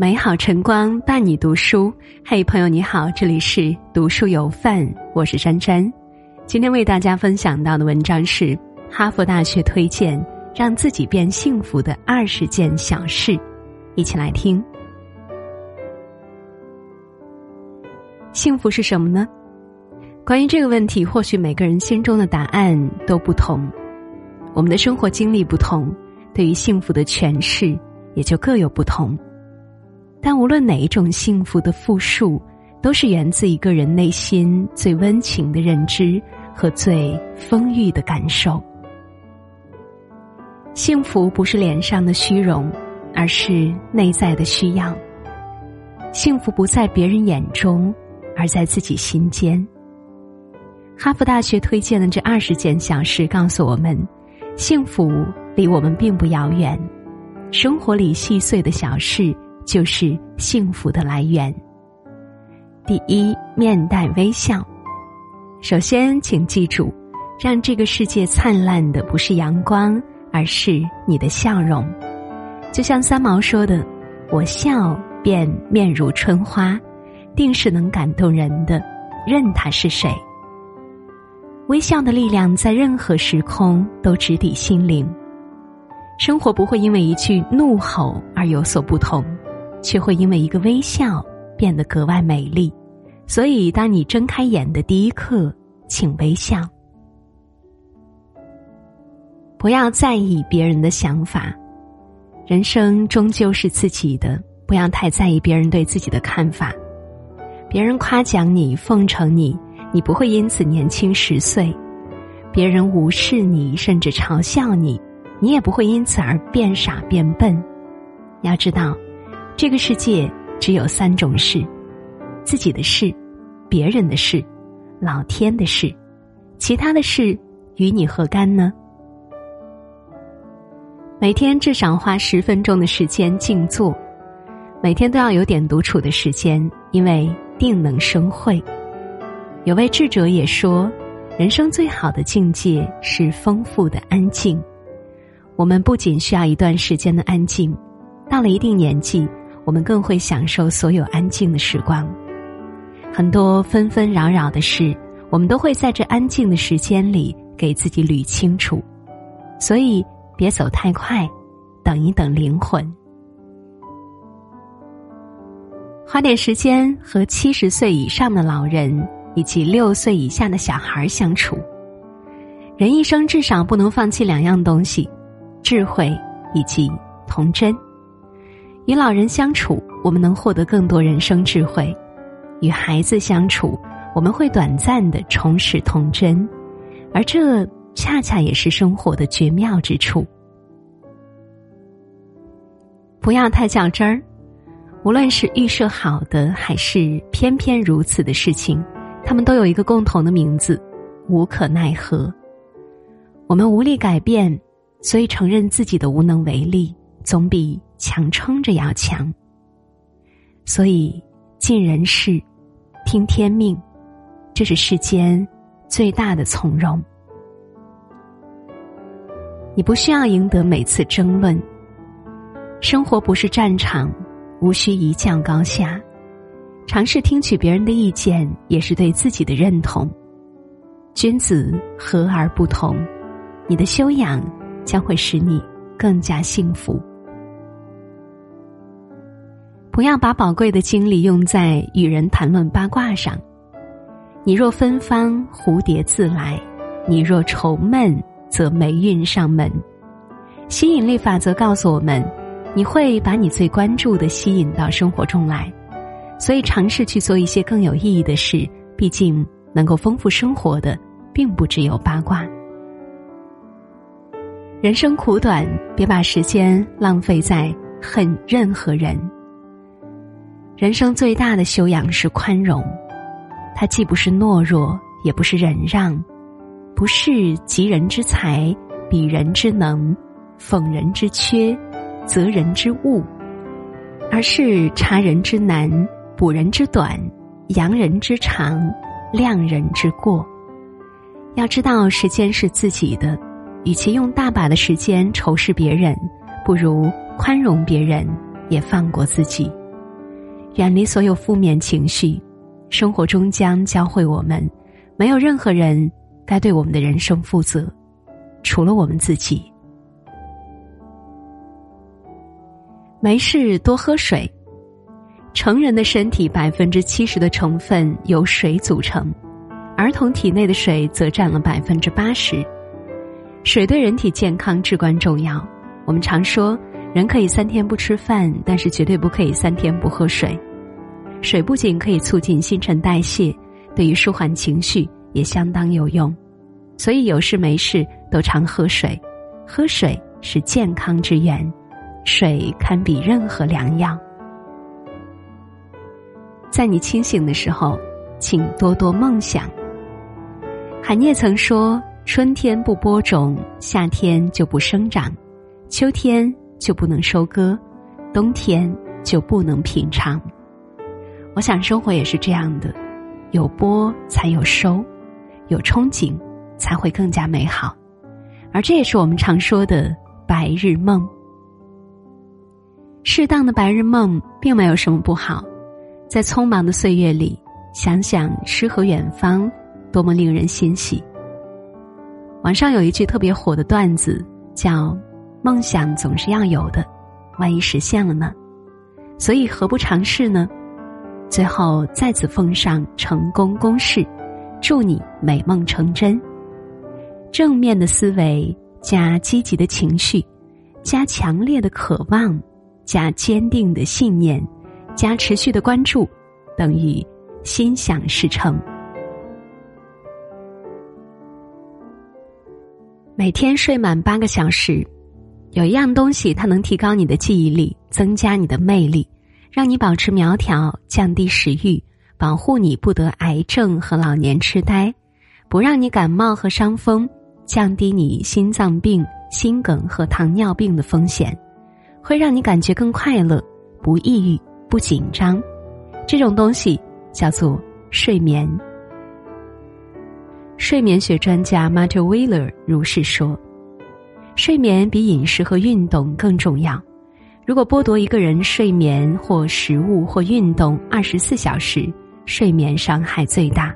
美好晨光伴你读书，嘿，朋友你好，这里是读书有范，我是珊珊。今天为大家分享到的文章是哈佛大学推荐让自己变幸福的二十件小事，一起来听。幸福是什么呢？关于这个问题，或许每个人心中的答案都不同，我们的生活经历不同，对于幸福的诠释也就各有不同。但无论哪一种幸福的复述，都是源自一个人内心最温情的认知和最丰裕的感受。幸福不是脸上的虚荣，而是内在的需要。幸福不在别人眼中，而在自己心间。哈佛大学推荐的这二十件小事告诉我们，幸福离我们并不遥远，生活里细碎的小事。就是幸福的来源。第一，面带微笑。首先，请记住，让这个世界灿烂的不是阳光，而是你的笑容。就像三毛说的：“我笑便面如春花，定是能感动人的，任他是谁。”微笑的力量在任何时空都直抵心灵。生活不会因为一句怒吼而有所不同。却会因为一个微笑变得格外美丽，所以当你睁开眼的第一刻，请微笑。不要在意别人的想法，人生终究是自己的，不要太在意别人对自己的看法。别人夸奖你、奉承你，你不会因此年轻十岁；别人无视你，甚至嘲笑你，你也不会因此而变傻变笨。要知道。这个世界只有三种事：自己的事、别人的事、老天的事。其他的事与你何干呢？每天至少花十分钟的时间静坐，每天都要有点独处的时间，因为定能生慧。有位智者也说，人生最好的境界是丰富的安静。我们不仅需要一段时间的安静，到了一定年纪。我们更会享受所有安静的时光，很多纷纷扰扰的事，我们都会在这安静的时间里给自己捋清楚。所以，别走太快，等一等灵魂，花点时间和七十岁以上的老人以及六岁以下的小孩相处。人一生至少不能放弃两样东西：智慧以及童真。与老人相处，我们能获得更多人生智慧；与孩子相处，我们会短暂的重拾童真，而这恰恰也是生活的绝妙之处。不要太较真儿，无论是预设好的，还是偏偏如此的事情，他们都有一个共同的名字：无可奈何。我们无力改变，所以承认自己的无能为力。总比强撑着要强。所以，尽人事，听天命，这是世间最大的从容。你不需要赢得每次争论。生活不是战场，无需一较高下。尝试听取别人的意见，也是对自己的认同。君子和而不同，你的修养将会使你更加幸福。不要把宝贵的精力用在与人谈论八卦上。你若芬芳，蝴蝶自来；你若愁闷，则霉运上门。吸引力法则告诉我们，你会把你最关注的吸引到生活中来。所以，尝试去做一些更有意义的事。毕竟，能够丰富生活的，并不只有八卦。人生苦短，别把时间浪费在恨任何人。人生最大的修养是宽容，它既不是懦弱，也不是忍让，不是急人之才，比人之能，讽人之缺，责人之恶，而是察人之难，补人之短，扬人之长，量人之过。要知道，时间是自己的，与其用大把的时间仇视别人，不如宽容别人，也放过自己。远离所有负面情绪，生活终将教会我们，没有任何人该对我们的人生负责，除了我们自己。没事，多喝水。成人的身体百分之七十的成分由水组成，儿童体内的水则占了百分之八十。水对人体健康至关重要。我们常说，人可以三天不吃饭，但是绝对不可以三天不喝水。水不仅可以促进新陈代谢，对于舒缓情绪也相当有用。所以有事没事都常喝水，喝水是健康之源，水堪比任何良药。在你清醒的时候，请多多梦想。海涅曾说：“春天不播种，夏天就不生长，秋天就不能收割，冬天就不能品尝。”我想生活也是这样的，有播才有收，有憧憬才会更加美好，而这也是我们常说的白日梦。适当的白日梦并没有什么不好。在匆忙的岁月里，想想诗和远方，多么令人欣喜。网上有一句特别火的段子，叫“梦想总是要有的，万一实现了呢？所以何不尝试呢？”最后再次奉上成功公式，祝你美梦成真。正面的思维加积极的情绪，加强烈的渴望，加坚定的信念。加持续的关注，等于心想事成。每天睡满八个小时，有一样东西，它能提高你的记忆力，增加你的魅力，让你保持苗条，降低食欲，保护你不得癌症和老年痴呆，不让你感冒和伤风，降低你心脏病、心梗和糖尿病的风险，会让你感觉更快乐，不抑郁。不紧张，这种东西叫做睡眠。睡眠学专家 Marta Wheeler 如是说：“睡眠比饮食和运动更重要。如果剥夺一个人睡眠或食物或运动二十四小时，睡眠伤害最大。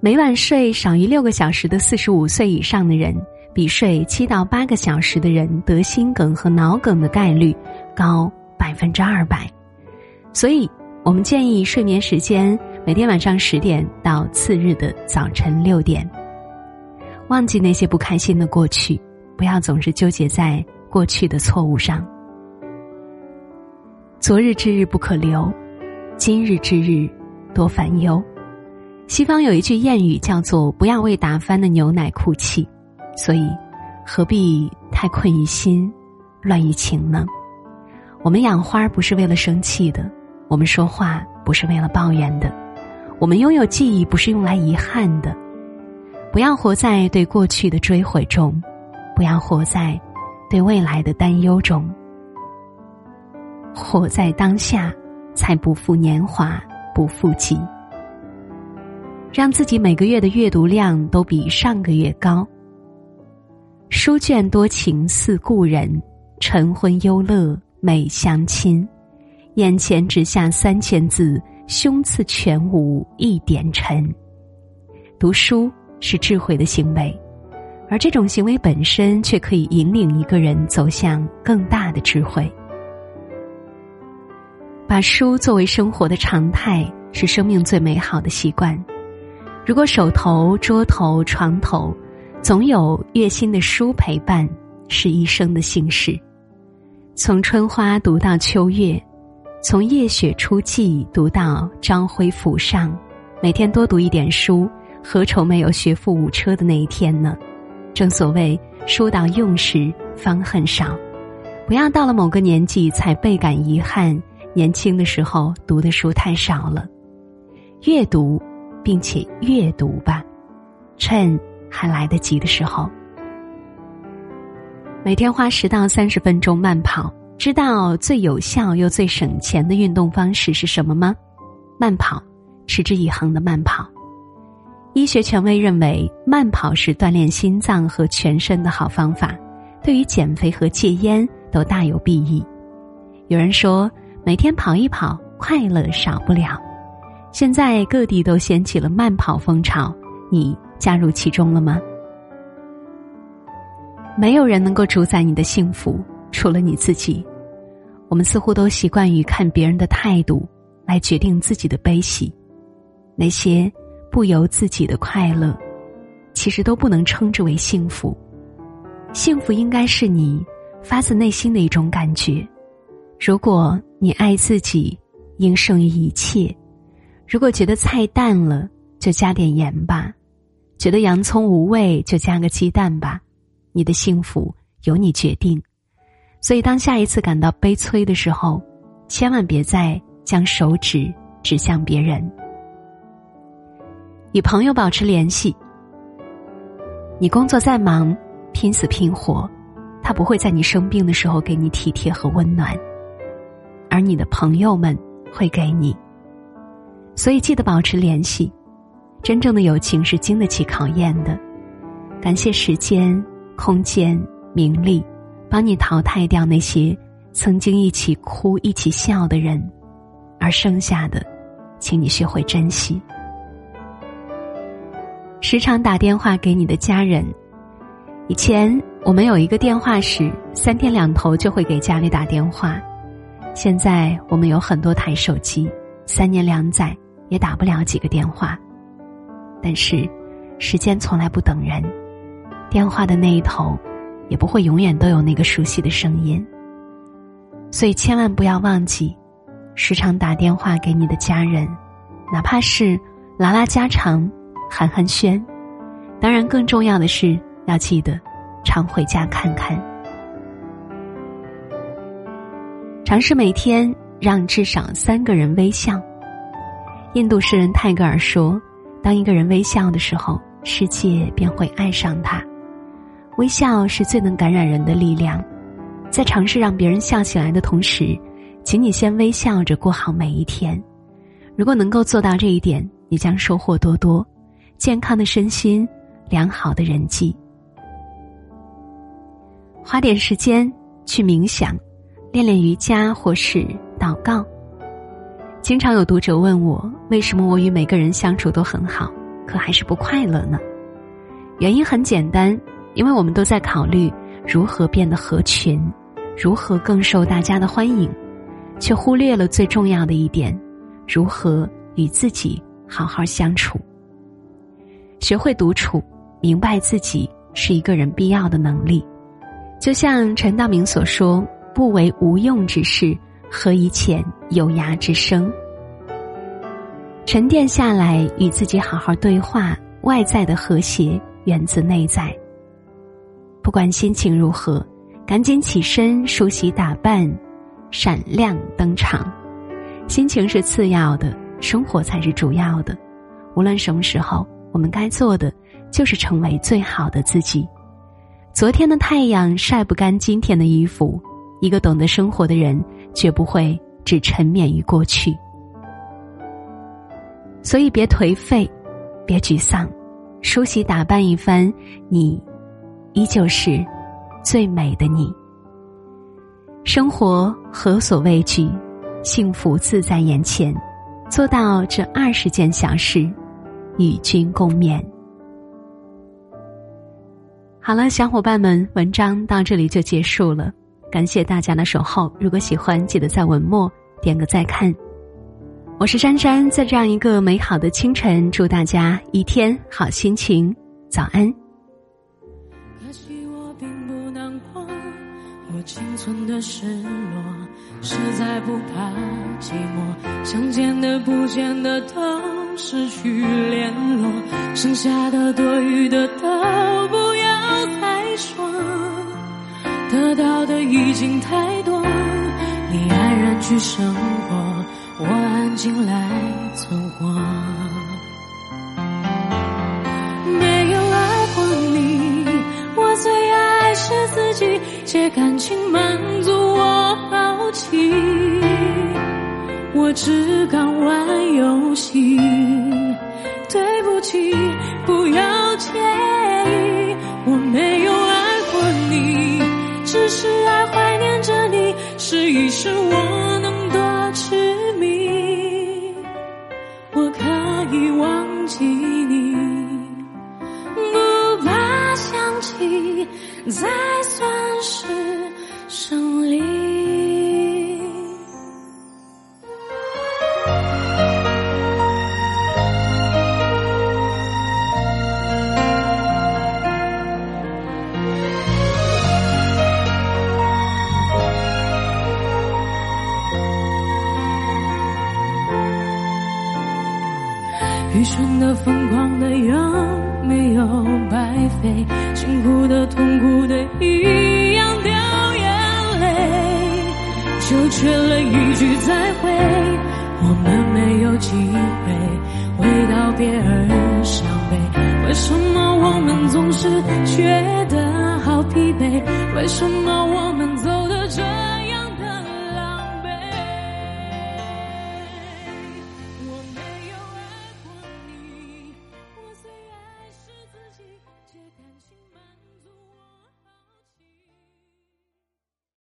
每晚睡少于六个小时的四十五岁以上的人，比睡七到八个小时的人得心梗和脑梗的概率高。”百分之二百，所以我们建议睡眠时间每天晚上十点到次日的早晨六点。忘记那些不开心的过去，不要总是纠结在过去的错误上。昨日之日不可留，今日之日多烦忧。西方有一句谚语叫做“不要为打翻的牛奶哭泣”，所以何必太困于心，乱于情呢？我们养花不是为了生气的，我们说话不是为了抱怨的，我们拥有记忆不是用来遗憾的。不要活在对过去的追悔中，不要活在对未来的担忧中。活在当下，才不负年华，不负己。让自己每个月的阅读量都比上个月高。书卷多情似故人，晨昏忧乐。每相亲，眼前只下三千字，胸次全无一点尘。读书是智慧的行为，而这种行为本身却可以引领一个人走向更大的智慧。把书作为生活的常态，是生命最美好的习惯。如果手头、桌头、床头总有悦心的书陪伴，是一生的幸事。从春花读到秋月，从夜雪初霁读到朝晖甫上，每天多读一点书，何愁没有学富五车的那一天呢？正所谓书到用时方恨少，不要到了某个年纪才倍感遗憾，年轻的时候读的书太少了。阅读，并且阅读吧，趁还来得及的时候。每天花十到三十分钟慢跑，知道最有效又最省钱的运动方式是什么吗？慢跑，持之以恒的慢跑。医学权威认为，慢跑是锻炼心脏和全身的好方法，对于减肥和戒烟都大有裨益。有人说，每天跑一跑，快乐少不了。现在各地都掀起了慢跑风潮，你加入其中了吗？没有人能够主宰你的幸福，除了你自己。我们似乎都习惯于看别人的态度来决定自己的悲喜，那些不由自己的快乐，其实都不能称之为幸福。幸福应该是你发自内心的一种感觉。如果你爱自己，应胜于一切。如果觉得菜淡了，就加点盐吧；觉得洋葱无味，就加个鸡蛋吧。你的幸福由你决定。所以，当下一次感到悲催的时候，千万别再将手指指向别人。与朋友保持联系。你工作再忙，拼死拼活，他不会在你生病的时候给你体贴和温暖，而你的朋友们会给你。所以，记得保持联系。真正的友情是经得起考验的。感谢时间、空间、名利。帮你淘汰掉那些曾经一起哭、一起笑的人，而剩下的，请你学会珍惜。时常打电话给你的家人。以前我们有一个电话时，三天两头就会给家里打电话。现在我们有很多台手机，三年两载也打不了几个电话。但是，时间从来不等人，电话的那一头。也不会永远都有那个熟悉的声音，所以千万不要忘记，时常打电话给你的家人，哪怕是拉拉家常、寒寒暄。当然，更重要的是要记得常回家看看，尝试每天让至少三个人微笑。印度诗人泰戈尔说：“当一个人微笑的时候，世界便会爱上他。”微笑是最能感染人的力量，在尝试让别人笑起来的同时，请你先微笑着过好每一天。如果能够做到这一点，你将收获多多，健康的身心，良好的人际。花点时间去冥想，练练瑜伽或是祷告。经常有读者问我，为什么我与每个人相处都很好，可还是不快乐呢？原因很简单。因为我们都在考虑如何变得合群，如何更受大家的欢迎，却忽略了最重要的一点：如何与自己好好相处。学会独处，明白自己是一个人必要的能力。就像陈道明所说：“不为无用之事，何以遣有涯之生？”沉淀下来，与自己好好对话，外在的和谐源自内在。不管心情如何，赶紧起身梳洗打扮，闪亮登场。心情是次要的，生活才是主要的。无论什么时候，我们该做的就是成为最好的自己。昨天的太阳晒不干今天的衣服，一个懂得生活的人绝不会只沉湎于过去。所以别颓废，别沮丧，梳洗打扮一番，你。依旧是最美的你。生活何所畏惧，幸福自在眼前。做到这二十件小事，与君共勉。好了，小伙伴们，文章到这里就结束了。感谢大家的守候。如果喜欢，记得在文末点个再看。我是珊珊，在这样一个美好的清晨，祝大家一天好心情。早安。可惜我并不难过，我青春的失落，实在不怕寂寞。想见的、不见的都失去联络，剩下的、多余的都不要再说。得到的已经太多，你安然去生活，我安静来存活。没有爱过你，我最爱是自己。借感情满足我好奇，我只敢玩游戏对不起不要介意我没有爱过你只是爱怀念着你试一试我能多痴迷。我可以忘记你不怕想起再算的，有没有白费？辛苦的、痛苦的，一样掉眼泪，就缺了一句再会。我们没有机会为道别而伤悲，为什么我们总是觉得好疲惫？为什么我们走的这？